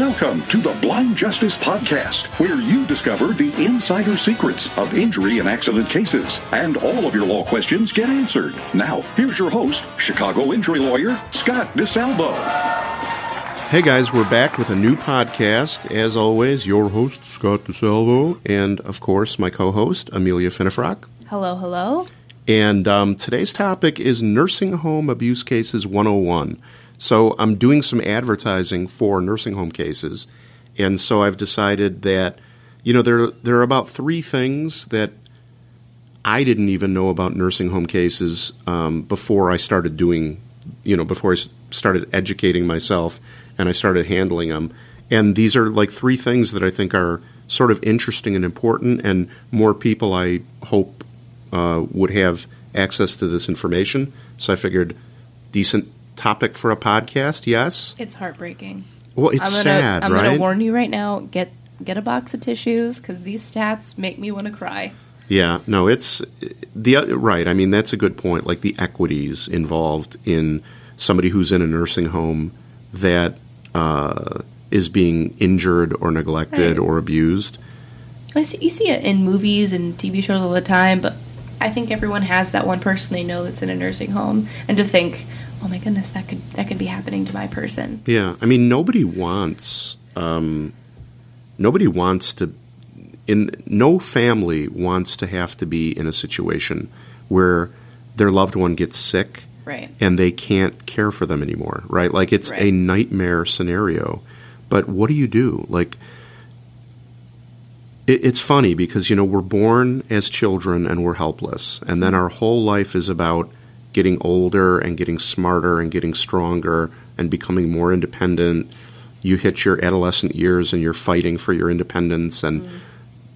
Welcome to the Blind Justice Podcast, where you discover the insider secrets of injury and accident cases, and all of your law questions get answered. Now, here's your host, Chicago injury lawyer Scott DeSalvo. Hey guys, we're back with a new podcast. As always, your host, Scott DeSalvo, and of course, my co host, Amelia Finnefrock. Hello, hello. And um, today's topic is Nursing Home Abuse Cases 101. So I'm doing some advertising for nursing home cases, and so I've decided that you know there there are about three things that I didn't even know about nursing home cases um, before I started doing you know before I started educating myself and I started handling them. And these are like three things that I think are sort of interesting and important, and more people I hope uh, would have access to this information. So I figured decent topic for a podcast, yes? It's heartbreaking. Well, it's I'm gonna, sad, I'm right? gonna warn you right now. Get get a box of tissues because these stats make me want to cry. Yeah, no, it's the right. I mean, that's a good point. Like the equities involved in somebody who's in a nursing home that uh, is being injured or neglected Right. or abused. I see, you see it in movies and TV shows all the time, but I think everyone has that one person they know that's in a nursing home, and to think, oh my goodness, that could that could be happening to my person. Yeah, I mean, nobody wants um, nobody wants to. In no family wants to have to be in a situation where their loved one gets sick Right. and they can't care for them anymore, right? Like it's a nightmare scenario. But what do you do? Like it, it's funny because you know we're born as children and we're helpless, and then our whole life is about getting older and getting smarter and getting stronger and becoming more independent. You hit your adolescent years and you're fighting for your independence and mm.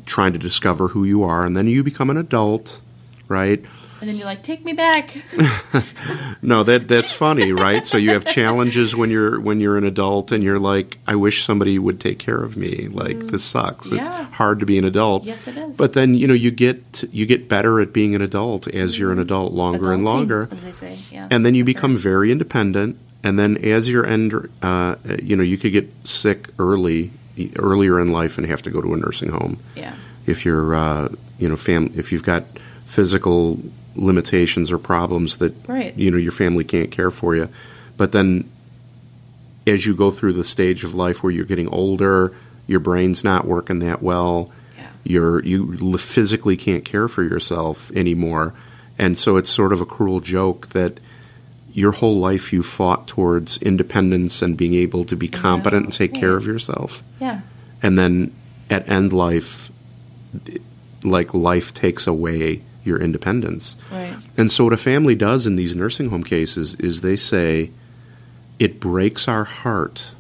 trying to discover who you are, and then you become an adult, right? And then you're like, take me back. No, that that's funny, right? So you have challenges when you're when you're an adult, and you're like, I wish somebody would take care of me. Like this sucks. It's hard to be an adult. Yes, it is. But then you know you get you get better at being an adult as you're an adult longer and longer, as they say. Yeah. and then you become very independent. And then as you're end, uh, you know, you could get sick early, earlier in life, and have to go to a nursing home yeah. if you're uh, you know fam- if you've got physical limitations or problems that Right. you know your family can't care for you but then as you go through the stage of life where you're getting older your brain's not working that well Yeah. you're you physically can't care for yourself anymore and so it's sort of a cruel joke that your whole life you fought towards independence and being able to be competent and take care of yourself Yeah. and then at end life like life takes away your independence Right. and so what a family does in these nursing home cases is they say it breaks our heart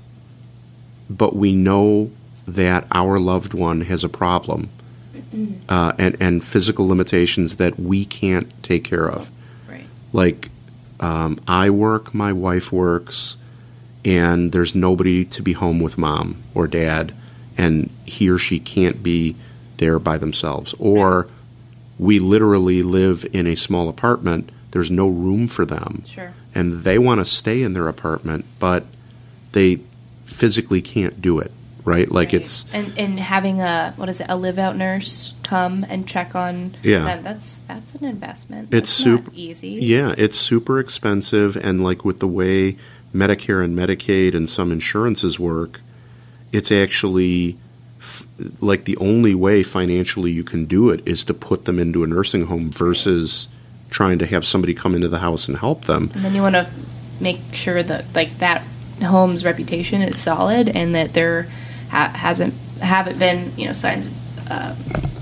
but we know that our loved one has a problem uh, and, and physical limitations that we can't take care of Right. like um, I work, my wife works, and there's nobody to be home with mom or dad, and he or she can't be there by themselves. Or we literally live in a small apartment, there's no room for them, Sure. and they want to stay in their apartment, but they physically can't do it, right? Like Right. it's. and and having a what is it a live out nurse come and check on Yeah. them, that's that's an investment. It's That's super easy. Yeah, it's super expensive, and like with the way Medicare and Medicaid and some insurances work, it's actually f- like the only way financially you can do it is to put them into a nursing home versus trying to have somebody come into the house and help them. And then you want to make sure that like that home's reputation is solid and that there ha- hasn't haven't been you know signs of uh,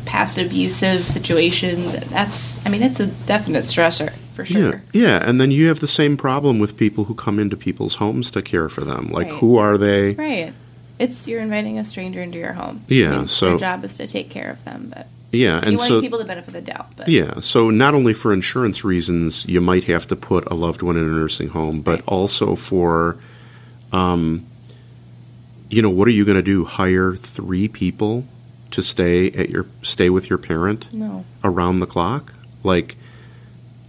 past abusive situations. That's I mean it's a definite stressor for sure. Yeah, yeah, and then you have the same problem with people who come into people's homes to care for them. Like, Right. who are they? Right. It's you're inviting a stranger into your home. Yeah, I mean, so- your job is to take care of them, but Yeah, and you want so people the benefit of the doubt. But Yeah, so not only for insurance reasons, you might have to put a loved one in a nursing home, but Right. also for, um, you know, what are you going to do? Hire three people to stay at your stay with your parent no, around the clock? Like,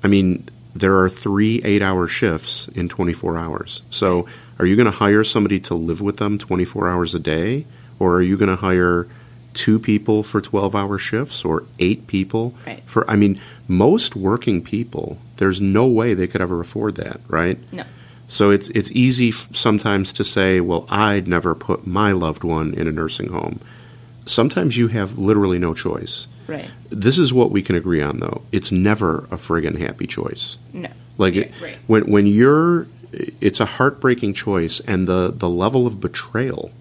I mean, there are three eight hour shifts in 24 hours. So, are you going to hire somebody to live with them 24 hours a day? Or are you going to hire two people for 12 hour shifts or eight people? Right. For, I mean, most working people, there's no way they could ever afford that, right? No. So it's it's easy f- sometimes to say, well, I'd never put my loved one in a nursing home. Sometimes you have literally no choice. Right. This is what we can agree on, though. It's never a friggin' happy choice. No. Like Yeah, it- right. when when you're, it's a heartbreaking choice, and the the level of betrayal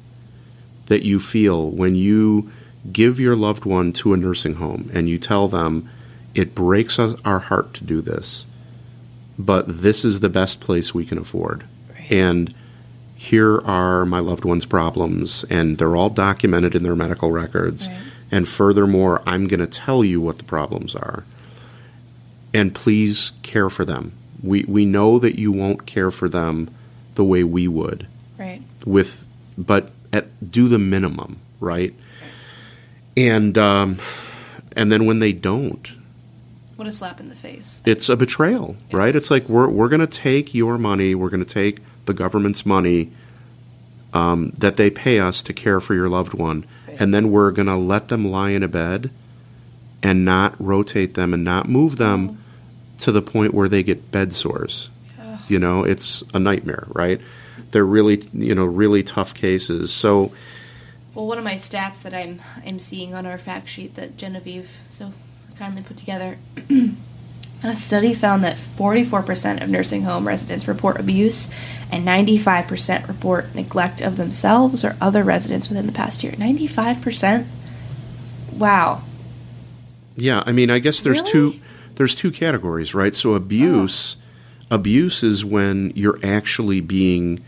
that you feel when you give your loved one to a nursing home and you tell them it breaks us, our heart to do this, but this is the best place we can afford, Right. and here are my loved one's problems, and they're all documented in their medical records. Right. And furthermore, I'm going to tell you what the problems are and please care for them. We we know that you won't care for them the way we would Right. with but at do the minimum, right? And um, and then when they don't, What a slap in the face. it's a betrayal, right? It's It's- like we're we're going to take your money, we're going to take the government's money um, that they pay us to care for your loved one, Right. and then we're going to let them lie in a bed and not rotate them and not move them to the point where they get bed sores. You know, it's a nightmare, right? They're really, you know, really tough cases. So, Well, one of my stats that I'm I'm seeing on our fact sheet that Genevieve so kindly put together, a study found that 44% of nursing home residents report abuse, and 95% report neglect of themselves or other residents within the past year. 95%. Wow. Yeah, I mean, I guess there's two there's two categories, right? So abuse abuse is when you're actually being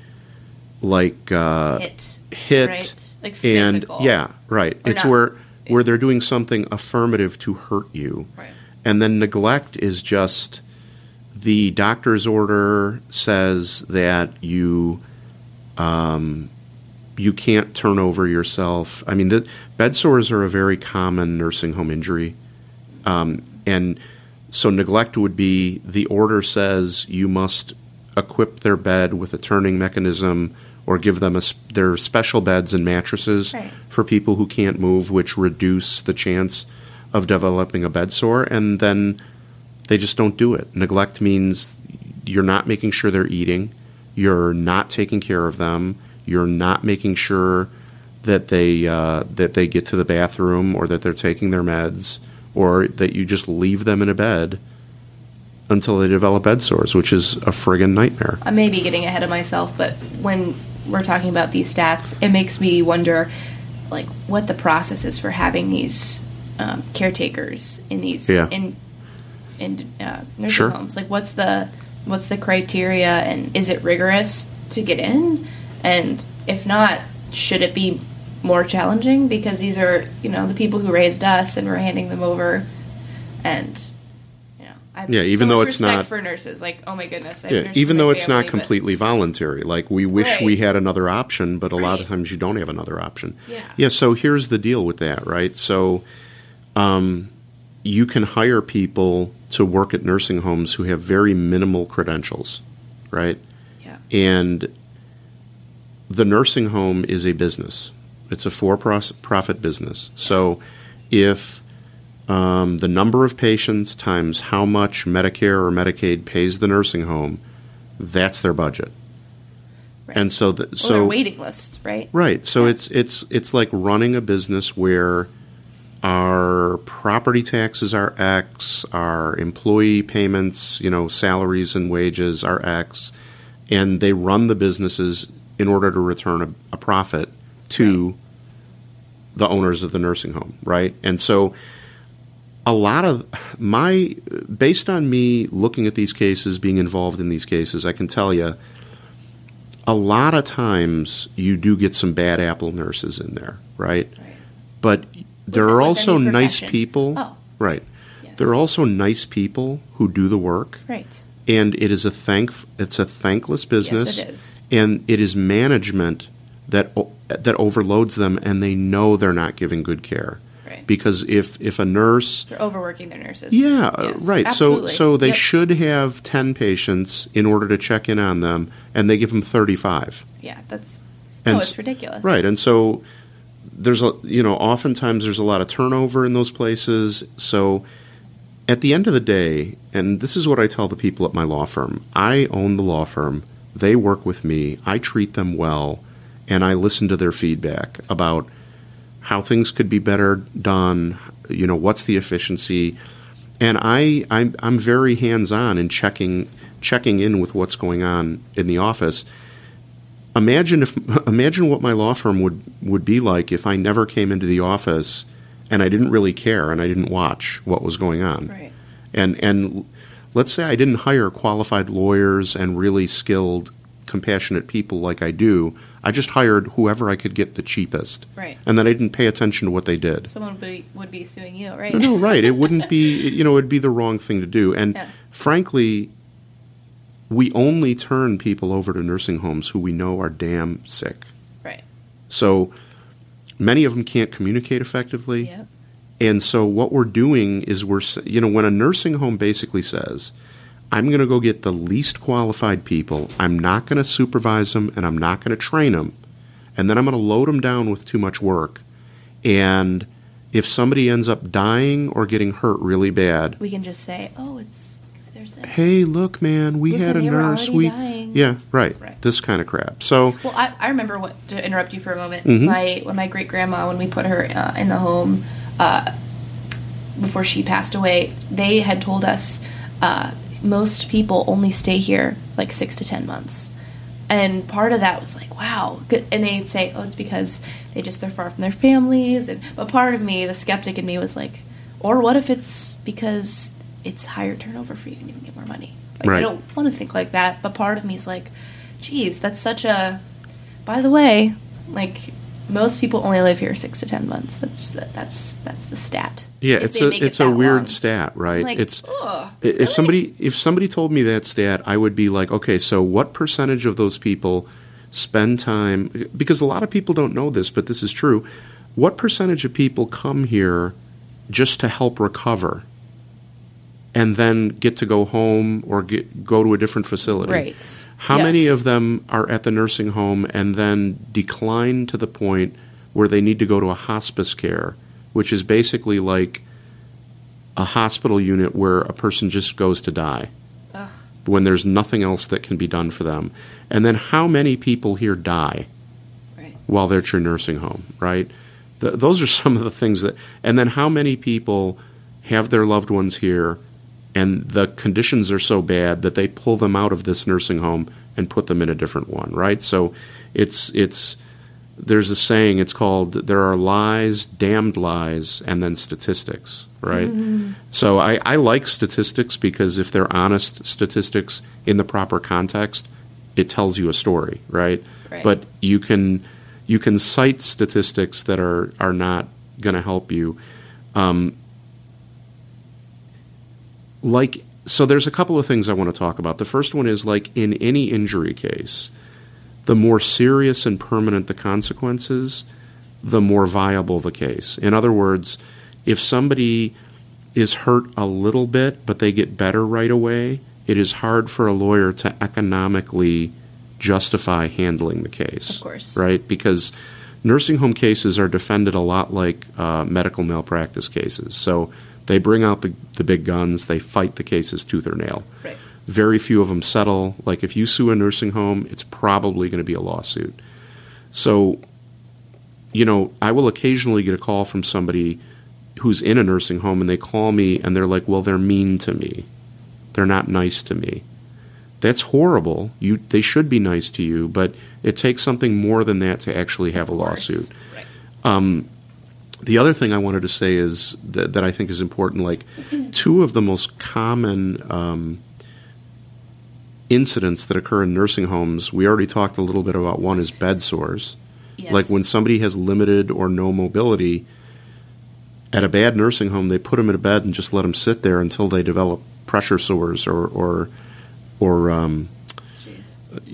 like uh, Hit. hit Right? Like and yeah, right. Or it's not- where where they're doing something affirmative to hurt you. Right. And then neglect is just the doctor's order says that you um, you can't turn over yourself. I mean, the bed sores are a very common nursing home injury, um, and so neglect would be the order says you must equip their bed with a turning mechanism or give them a, their special beds and mattresses Right. for people who can't move, which reduce the chance of developing a bed sore, and then they just don't do it. Neglect means you're not making sure they're eating, you're not taking care of them, you're not making sure that they uh, that they get to the bathroom or that they're taking their meds, or that you just leave them in a bed until they develop bed sores, which is a friggin' nightmare. I may be getting ahead of myself, but when we're talking about these stats, it makes me wonder, like, what the process is for having these um, caretakers in these Yeah. in in uh, nursing Sure. homes. Like, what's the what's the criteria, and is it rigorous to get in? And if not, should it be more challenging? Because these are you know the people who raised us, and we're handing them over, and. you know, I Yeah, so even though it's not- for nurses, like oh my goodness, I Yeah, even though it's not family, but- completely voluntary. Like we wish we had another option, but a lot of times you don't have another option. Yeah. Yeah. So here's the deal with that, right? So, um, you can hire people to work at nursing homes who have very minimal credentials, right? Yeah. And the nursing home is a business. It's a for-profit business. So, if um, the number of patients times how much Medicare or Medicaid pays the nursing home, that's their budget. Right. And so, the, so their waiting list, right? Right. So Yeah. it's it's it's like running a business where our property taxes are X, our employee payments, you know, salaries and wages are X, and they run the businesses in order to return a, a profit to the owners of the nursing home, right? And so a lot of my based on me looking at these cases, being involved in these cases, I can tell you a lot of times you do get some bad apple nurses in there, right? Right. But there are also nice people, Oh. right? Yes. There are also nice people who do the work, Right. and it is a thank it's a thankless business, Yes, it is. and it is management that o- that overloads them, and they know they're not giving good care. Right. Because if if a nurse They're overworking their nurses. yeah, uh, Yes, right. absolutely. So so they Yep. should have 10 patients in order to check in on them and they give them 35. Yeah, that's And no, it's ridiculous. Right. And so there's a you know, oftentimes there's a lot of turnover in those places. So at the end of the day, and this is what I tell the people at my law firm. I own the law firm. They work with me. I treat them well and I listen to their feedback about how things could be better done, you know, what's the efficiency. And I I'm, I'm very hands-on in checking checking in with what's going on in the office imagine if imagine what my law firm would would be like if I never came into the office and I didn't really care and I didn't watch what was going on. Right. And and let's say I didn't hire qualified lawyers and really skilled compassionate people like I do. I just hired whoever I could get the cheapest. Right. And then I didn't pay attention to what they did. Someone would be, would be suing you, right? No, right. It wouldn't be, you know, it'd be the wrong thing to do. And Yeah. frankly, we only turn people over to nursing homes who we know are damn sick. Right. So many of them can't communicate effectively. Yep. And so what we're doing is we're, you know, when a nursing home basically says, I'm going to go get the least qualified people, I'm not going to supervise them, and I'm not going to train them, and then I'm going to load them down with too much work. And if somebody ends up dying or getting hurt really bad, We can just say, oh, it's because there's a. hey, look, man, we Listen, had a they nurse. already We, dying. yeah, right, Right. This kind of crap. So, Well, I, I remember what to interrupt you for a moment. Mm-hmm. My when my great grandma when we put her uh, in the home uh, before she passed away, they had told us uh, most people only stay here like six to ten months. And part of that was like, wow. And they'd say, oh, it's because they just they're far from their families. And but part of me, the skeptic in me, was like, or what if it's because it's higher turnover for you and you can get more money? Like, Right. I don't want to think like that. But part of me is like, geez, that's such a. By the way, like most people only live here six to ten months. That's that's that's the stat. yeah, it's a make it it's a weird long. stat, right? Like, it's ugh, If really? somebody if somebody told me that stat, I would be like, okay, so what percentage of those people spend time? Because a lot of people don't know this, but this is true. What percentage of people come here just to help recover, and then get to go home or get go to a different facility? Right. How many of them are at the nursing home and then decline to the point where they need to go to a hospice care, which is basically like a hospital unit where a person just goes to die Ugh. when there's nothing else that can be done for them? And then how many people here die Right. while they're at your nursing home, right? Th- those are some of the things that, and then how many people have their loved ones here and the conditions are so bad that they pull them out of this nursing home and put them in a different one, right? So it's, it's, there's a saying, it's called, there are lies, damned lies, and then statistics, right? So I, I like statistics because if they're honest statistics in the proper context, it tells you a story, right? Right. But you can you can cite statistics that are are not going to help you. Um, like so, there's a couple of things I want to talk about. The first one is like in any injury case, the more serious and permanent the consequences, the more viable the case. In other words, if somebody is hurt a little bit but they get better right away, it is hard for a lawyer to economically justify handling the case. Of course. Right? Because nursing home cases are defended a lot like uh, medical malpractice cases. So they bring out the, the big guns, they fight the cases tooth or nail. Right. Very few of them settle. Like if you sue a nursing home, it's probably going to be a lawsuit. So, you know, I will occasionally get a call from somebody who's in a nursing home and they call me and they're like, "Well, they're mean to me. They're not nice to me." That's horrible. You they should be nice to you, but it takes something more than that to actually have a lawsuit. Right. Um, The other thing I wanted to say is that, that I think is important. Like two of the most common um, incidents that occur in nursing homes. We already talked a little bit about one is bed sores. Yes. Like when somebody has limited or no mobility at a bad nursing home, they put them in a bed and just let them sit there until they develop pressure sores or or or um.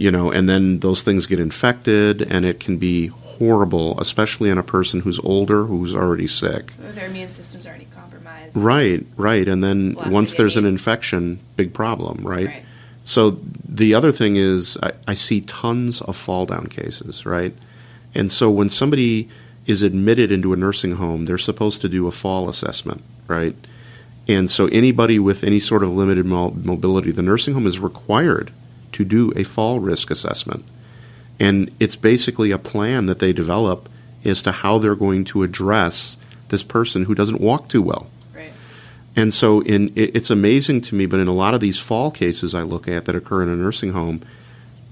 You know, and then those things get infected, and it can be horrible, especially in a person who's older who's already sick. Their immune system's already compromised. Right, right, and then once there's an infection, big problem, right? Right. So the other thing is, I, I see tons of fall down cases, right? And so when somebody is admitted into a nursing home, they're supposed to do a fall assessment, right? And so anybody with any sort of limited mo- mobility, the nursing home is required to do a fall risk assessment. And it's basically a plan that they develop as to how they're going to address this person who doesn't walk too well. Right. And so, in it, it's amazing to me, but in a lot of these fall cases I look at that occur in a nursing home,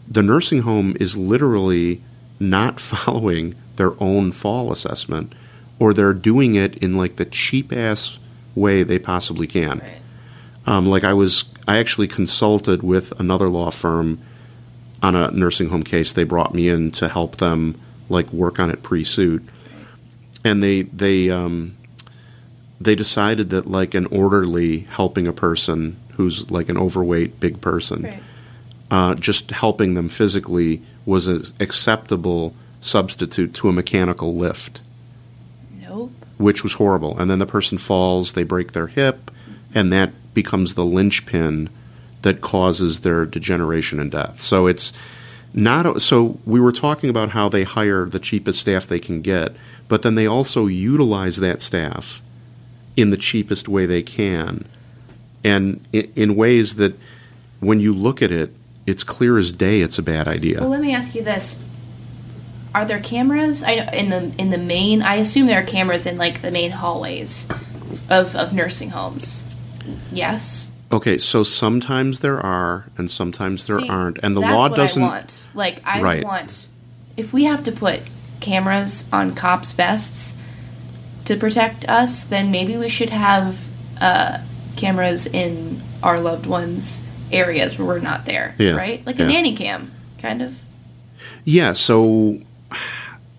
the nursing home is literally not following their own fall assessment, or they're doing it in like the cheap ass way they possibly can. Right. Um, like I was, I actually consulted with another law firm on a nursing home case. They brought me in to help them like work on it pre-suit, and they they um, they decided that like an orderly helping a person who's like an overweight big person, Right. uh, just helping them physically was an acceptable substitute to a mechanical lift Nope. which was horrible. And then the person falls, they break their hip, and that becomes the linchpin that causes their degeneration and death. So it's not so we were talking about how they hire the cheapest staff they can get, but then they also utilize that staff in the cheapest way they can. And in, ways that when you look at it, it's clear as day it's a bad idea. Well, let me ask you this: Are there cameras? I in the in the main. I assume there are cameras in like the main hallways of of nursing homes. Yes. Okay, so sometimes there are and sometimes there See, aren't. And the law doesn't I want. Like I Right. want. If we have to put cameras on cops' vests to protect us, then maybe we should have uh, cameras in our loved ones' areas where we're not there. Yeah, Right? Like a yeah. nanny cam, kind of. Yeah, so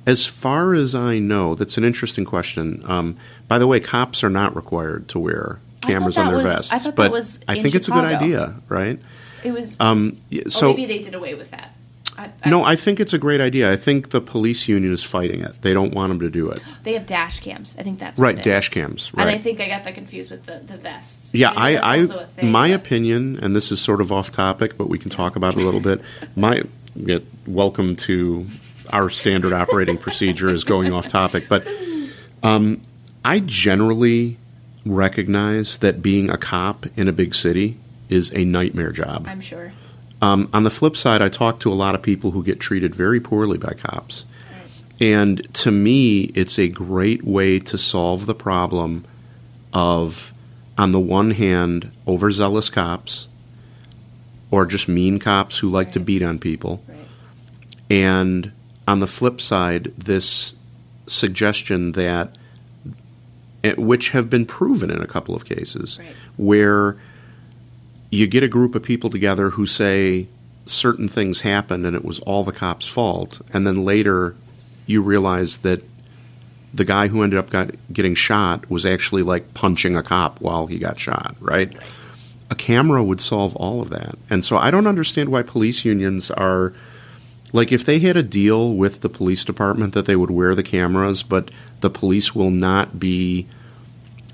as far as I know, that's an interesting question. Um, by the way, cops are not required to wear cameras on their was- I vests, that but I in think it's a good idea, right? It was. Um, oh, so maybe they did away with that. I, I, no, I think it's a great idea. I think the police union is fighting it. They don't want them to do it. They have dash cams. I think that's Right, what it is. dash cams, And I think I got that confused with the, the vests. Yeah, I, also a I thing, my but- opinion, and this is sort of off topic, but we can talk about it a little bit. My yeah, welcome to our standard operating procedure is going off topic, but um, I generally recognize that being a cop in a big city is a nightmare job. I'm sure. Um, on the flip side, I talk to a lot of people who get treated very poorly by cops. And to me, it's a great way to solve the problem of, on the one hand, overzealous cops or just mean cops who like to beat on people. Right. And on the flip side, this suggestion that, Eh, which have been proven in a couple of cases, Right. where you get a group of people together who say certain things happened and it was all the cop's fault, and then later you realize that the guy who ended up got, getting shot was actually like punching a cop while he got shot, right? A camera would solve all of that. And so I don't understand why police unions are like if they had a deal with the police department that they would wear the cameras, but the police will not be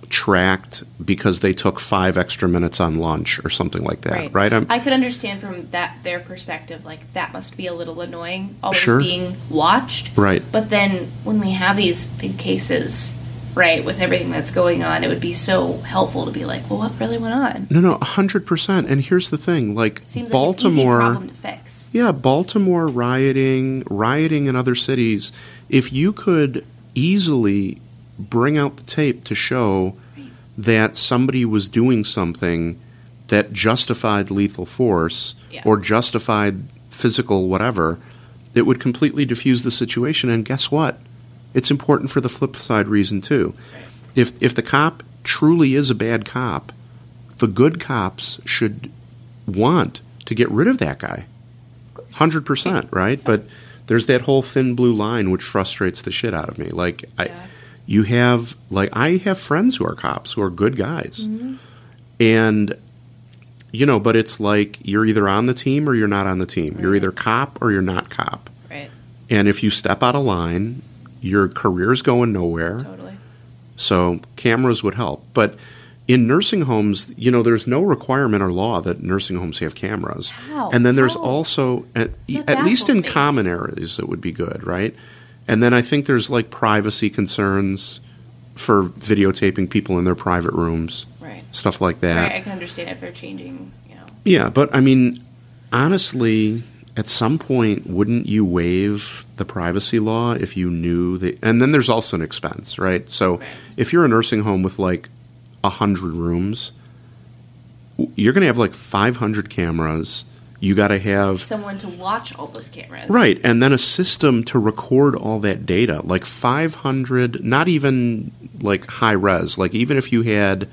tracked because they took five extra minutes on lunch or something like that, Right. right? I'm, could understand from that their perspective, like that must be a little annoying, always Sure. being watched. Right. But then when we have these big cases, right, with everything that's going on, it would be so helpful to be like, well, what really went on? no, no, hundred percent. And here's the thing: like Seems Baltimore, like an easy problem to fix. Yeah, Baltimore rioting, rioting in other cities. If you could easily bring out the tape to show that somebody was doing something that justified lethal force Yeah. or justified physical whatever, it would completely diffuse the situation. And guess what? It's important for the flip side reason too. If if the cop truly is a bad cop, the good cops should want to get rid of that guy. Hundred percent, right? But there's that whole thin blue line which frustrates the shit out of me. Like I, Yeah. you have like I have friends who are cops who are good guys, mm-hmm. and you know, but it's like you're either on the team or you're not on the team. You're either cop or you're not cop. Right. And if you step out of line, your career's going nowhere. Totally. So cameras would help. But in nursing homes, you know, there's no requirement or law that nursing homes have cameras. How? And then there's also, at, at least in me. common areas, it would be good, right? And then I think there's like privacy concerns for videotaping people in their private rooms, Right. stuff like that. Right. I can understand if they're changing. You know. Yeah, but I mean, honestly, at some point, wouldn't you waive the privacy law if you knew that? And then there's also an expense, right? So if you're a nursing home with like a hundred rooms, you're going to have like 500 cameras. You got to have Someone to watch all those cameras. Right, and then a system to record all that data, like 500, not even like high res, like even if you had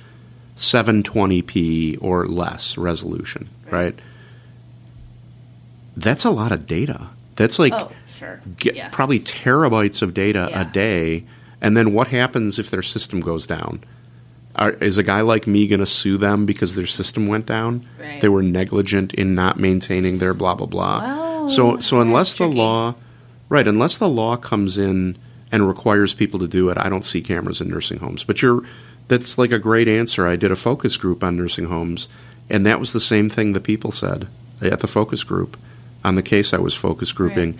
720p or less resolution, right? That's a lot of data. That's like Oh, sure. Yes. probably terabytes of data Yeah. a day, and then what happens if their system goes down? Are, is a guy like me going to sue them because their system went down? Right. They were negligent in not maintaining their blah blah blah. So so unless the law, right? Unless the law comes in and requires people to do it, I don't see cameras in nursing homes. But you're that's like a great answer. I did a focus group on nursing homes, and that was the same thing the people said at the focus group on the case I was focus grouping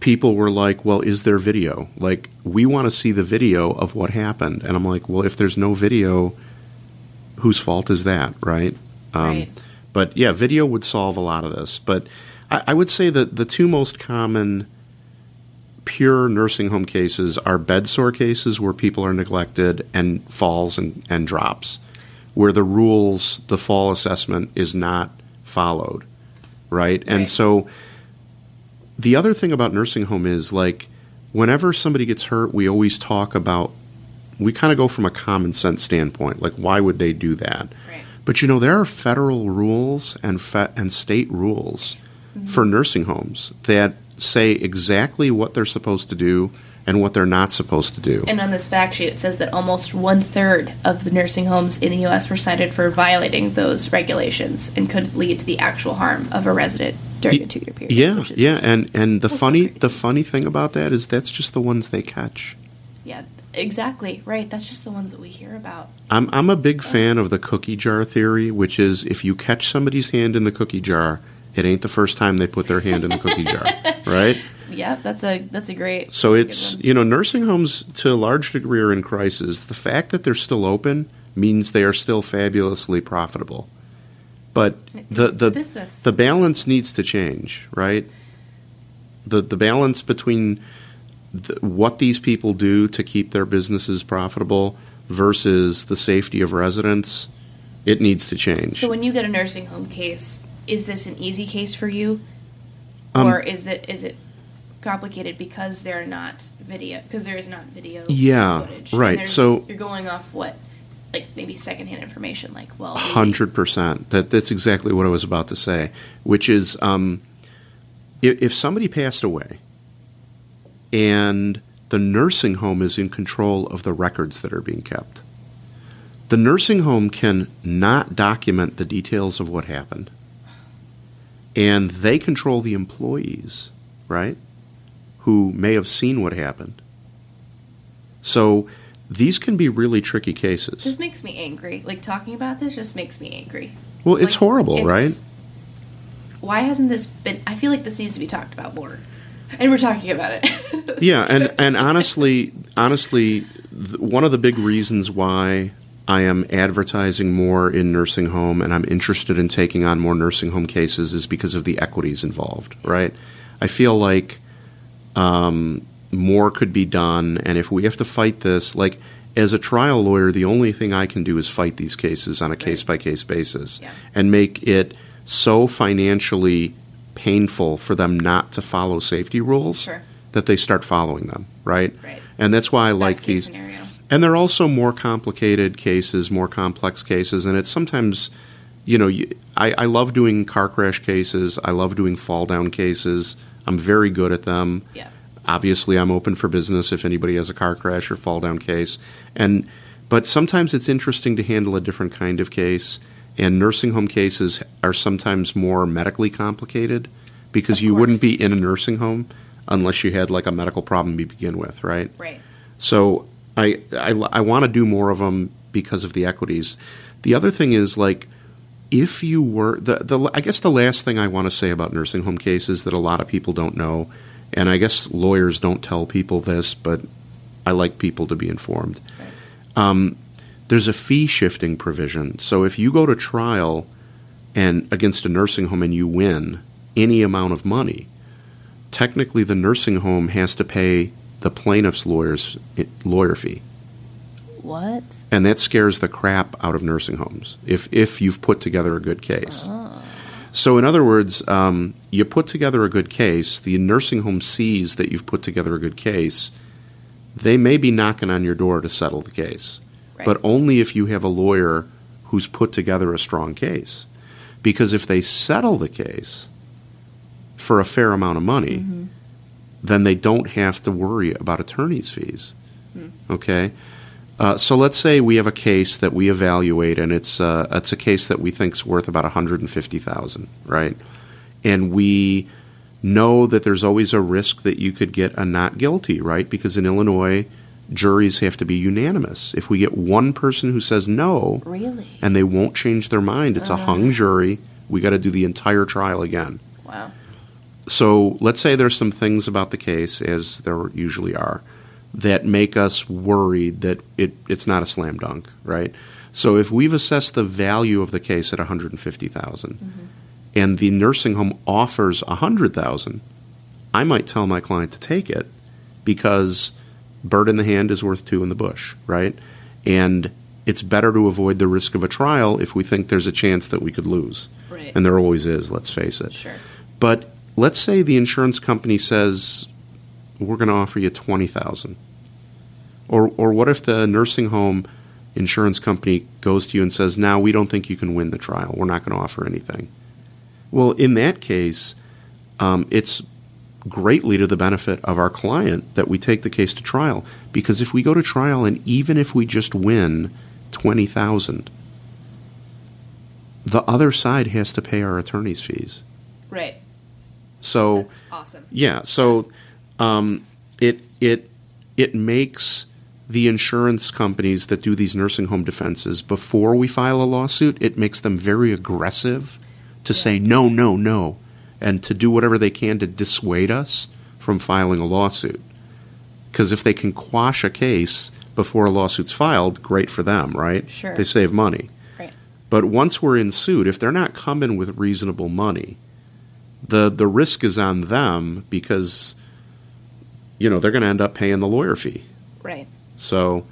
people were like, "Well, is there video? Like, we want to see the video of what happened." And I'm like, "Well, if there's no video, whose fault is that, right?" Um, Right. But yeah, video would solve a lot of this. But I, I would say that the two most common pure nursing home cases are bed sore cases where people are neglected and falls and, and drops, where the rules, the fall assessment is not followed, right? And so the other thing about nursing home is like whenever somebody gets hurt, we always talk about we kind of go from a common sense standpoint, like why would they do that? Right. But you know there are federal rules and fe- and state rules for mm-hmm. nursing homes that say exactly what they're supposed to do and what they're not supposed to do. And on this fact sheet, it says that almost one third of the nursing homes in the U.S. were cited for violating those regulations and could lead to the actual harm of a resident during a two-year period. yeah, yeah, and and the funny the funny thing about that is that's just the ones they catch. yeah, exactly right. That's just the ones that we hear about. I'm I'm a big fan of the cookie jar theory, which is if you catch somebody's hand in the cookie jar, it ain't the first time they put their hand in the cookie jar, right? Yeah, that's a that's a great. So it's you know nursing homes to a large degree are in crisis. The fact that they're still open means they are still fabulously profitable. But the It's a the business. the balance needs to change, right? The the balance between the, what these people do to keep their businesses profitable versus the safety of residents, it needs to change. So when you get a nursing home case, is this an easy case for you, Um, or is it is it complicated because there are not video because there is not video Yeah, footage? right, so- you're going off what like maybe secondhand information like well Hundred percent. That that's exactly what I was about to say. Which is, um, if, if somebody passed away, and the nursing home is in control of the records that are being kept, the nursing home can not document the details of what happened, and they control the employees, right, who may have seen what happened. So. These can be really tricky cases. This makes me angry. Like talking about this just makes me angry. Well, it's Like, horrible, it's- right? Why hasn't this been? I feel like this needs to be talked about more, and we're talking about it. Yeah, and and honestly, honestly, one of the big reasons why I am advertising more in nursing home and I'm interested in taking on more nursing home cases is because of the equities involved, right? I feel like um, more could be done, and if we have to fight this, like as a trial lawyer, the only thing I can do is fight these cases on a case by case basis Yeah. and make it so financially painful for them not to follow safety rules Sure. that they start following them, right? Right. And that's why I like Best case these. scenario. And they're also more complicated cases, more complex cases, and it's sometimes, you know, I, I love doing car crash cases. I love doing fall down cases. I'm very good at them. Yeah. Obviously, I'm open for business if anybody has a car crash or fall down case. And But sometimes it's interesting to handle a different kind of case, and nursing home cases are sometimes more medically complicated because Of you wouldn't be in a nursing home unless you had like a medical problem to begin with, right? Right. So I I, I want to do more of them because of the equities. The other thing is like if you were the the I guess the last thing I want to say about nursing home cases that a lot of people don't know, and I guess lawyers don't tell people this, but I like people to be informed. Um, there's a fee shifting provision. So if you go to trial and against a nursing home and you win any amount of money, technically the nursing home has to pay the plaintiff's lawyer's lawyer fee. What? And that scares the crap out of nursing homes if, if you've put together a good case. Uh-huh. So, in other words, um, you put together a good case, the nursing home sees that you've put together a good case, they may be knocking on your door to settle the case, Right. but only if you have a lawyer who's put together a strong case. Because if they settle the case for a fair amount of money, mm-hmm. then they don't have to worry about attorney's fees. Hmm. Okay? Uh, so let's say we have a case that we evaluate, and it's uh, it's a case that we think's worth about one hundred and fifty thousand, right? And we know that there's always a risk that you could get a not guilty, right? Because in Illinois, juries have to be unanimous. If we get one person who says no, Really? and they won't change their mind, it's a hung jury. We got to do the entire trial again. Wow. So let's say there's some things about the case, as there usually are, that make us worried that it, it's not a slam dunk, right? So if we've assessed the value of the case at 150,000 mm-hmm. and the nursing home offers 100,000, I might tell my client to take it because bird in the hand is worth two in the bush, right? And it's better to avoid the risk of a trial if we think there's a chance that we could lose. Right. And there always is, let's face it. Sure. But let's say the insurance company says we're going to offer you 20,000. Or or what if the nursing home insurance company goes to you and says, "Now we don't think you can win the trial. We're not going to offer anything." Well, in that case, um, it's greatly to the benefit of our client that we take the case to trial because if we go to trial and even if we just win 20,000 the other side has to pay our attorney's fees. Right. So That's awesome. yeah, so um, it it it makes the insurance companies that do these nursing home defenses before we file a lawsuit. It makes them very aggressive to say no, no, no, and to do whatever they can to dissuade us from filing a lawsuit. Because if they can quash a case before a lawsuit's filed, great for them, right? Sure. They save money. Right. But once we're in suit, if they're not coming with reasonable money, the the risk is on them because you know they're going to end up paying the lawyer fee. Right. So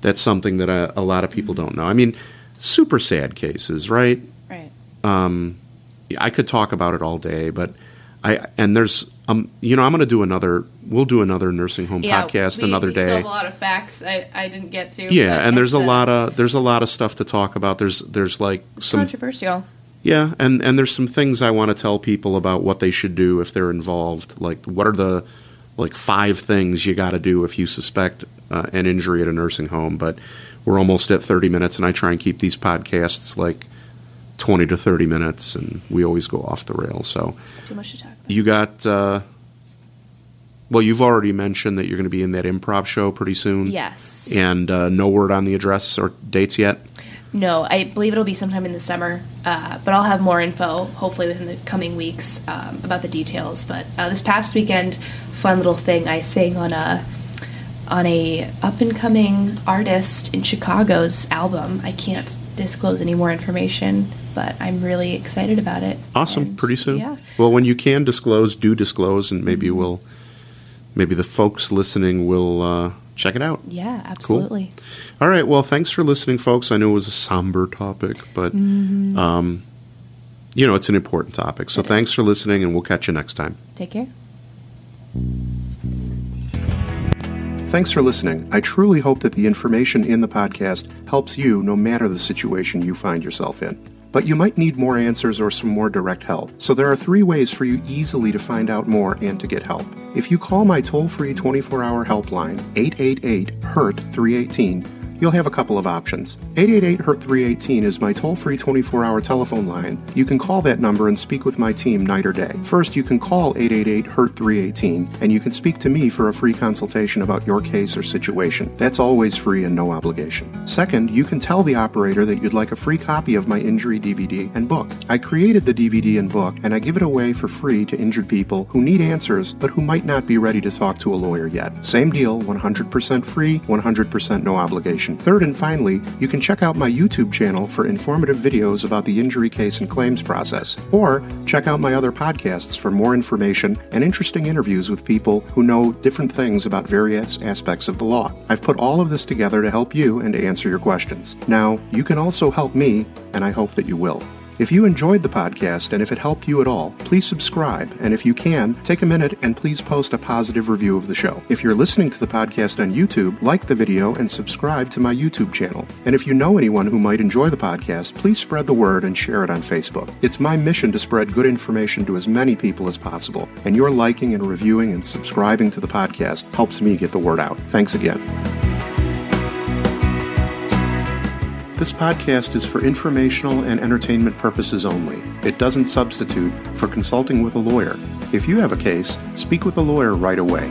that's something that a, a lot of people don't know. I mean, super sad cases, right? Right. Um, I could talk about it all day, but I and there's um you know I'm going to do another we'll do another nursing home podcast we, another we Still day. have a lot of facts I, I didn't get to. Yeah, and there's a uh, lot of there's a lot of stuff to talk about. There's there's like some controversial. Yeah, and and there's some things I want to tell people about what they should do if they're involved. Like, what are the like five things you got to do if you suspect uh, an injury at a nursing home? But we're almost at 30 minutes, and I try and keep these podcasts like 20 to 30 minutes, and we always go off the rails. So Too much to talk about. you got. Uh, well, you've already mentioned that you're going to be in that improv show pretty soon. Yes. And uh, no word on the address or dates yet. No, I believe it'll be sometime in the summer, uh, but I'll have more info hopefully within the coming weeks um, about the details. But uh, this past weekend, fun little thing, I sang on a on a up and coming artist in Chicago's album. I can't disclose any more information, but I'm really excited about it. Awesome. And, Pretty soon. Yeah. Well, when you can disclose, do disclose, and maybe we'll, maybe the folks listening will uh, check it out. Yeah, absolutely. All right. Well, thanks for listening, folks. I know it was a somber topic, but um, you know it's an important topic. So It thanks is. for listening, and we'll catch you next time. Take care. Thanks for listening. I truly hope that the information in the podcast helps you no matter the situation you find yourself in. But you might need more answers or some more direct help. So there are three ways for you easily to find out more and to get help. If you call my toll free 24 hour helpline, 888 HURT 318, you'll have a couple of options. 888 HURT 318 is my toll free 24 hour telephone line. You can call that number and speak with my team night or day. First, you can call 888 HURT 318 and you can speak to me for a free consultation about your case or situation. That's always free and no obligation. Second, you can tell the operator that you'd like a free copy of my injury DVD and book. I created the DVD and book and I give it away for free to injured people who need answers but who might not be ready to talk to a lawyer yet. Same deal, 100% free, 100% no obligation. Third and finally, you can check out my YouTube channel for informative videos about the injury case and claims process, or check out my other podcasts for more information and interesting interviews with people who know different things about various aspects of the law. I've put all of this together to help you and to answer your questions. Now, you can also help me, and I hope that you will. If you enjoyed the podcast and if it helped you at all, please subscribe. And if you can, take a minute and please post a positive review of the show. If you're listening to the podcast on YouTube, like the video and subscribe to my YouTube channel. And if you know anyone who might enjoy the podcast, please spread the word and share it on Facebook. It's my mission to spread good information to as many people as possible. And your liking and reviewing and subscribing to the podcast helps me get the word out. Thanks again. This podcast is for informational and entertainment purposes only. It doesn't substitute for consulting with a lawyer. If you have a case, speak with a lawyer right away.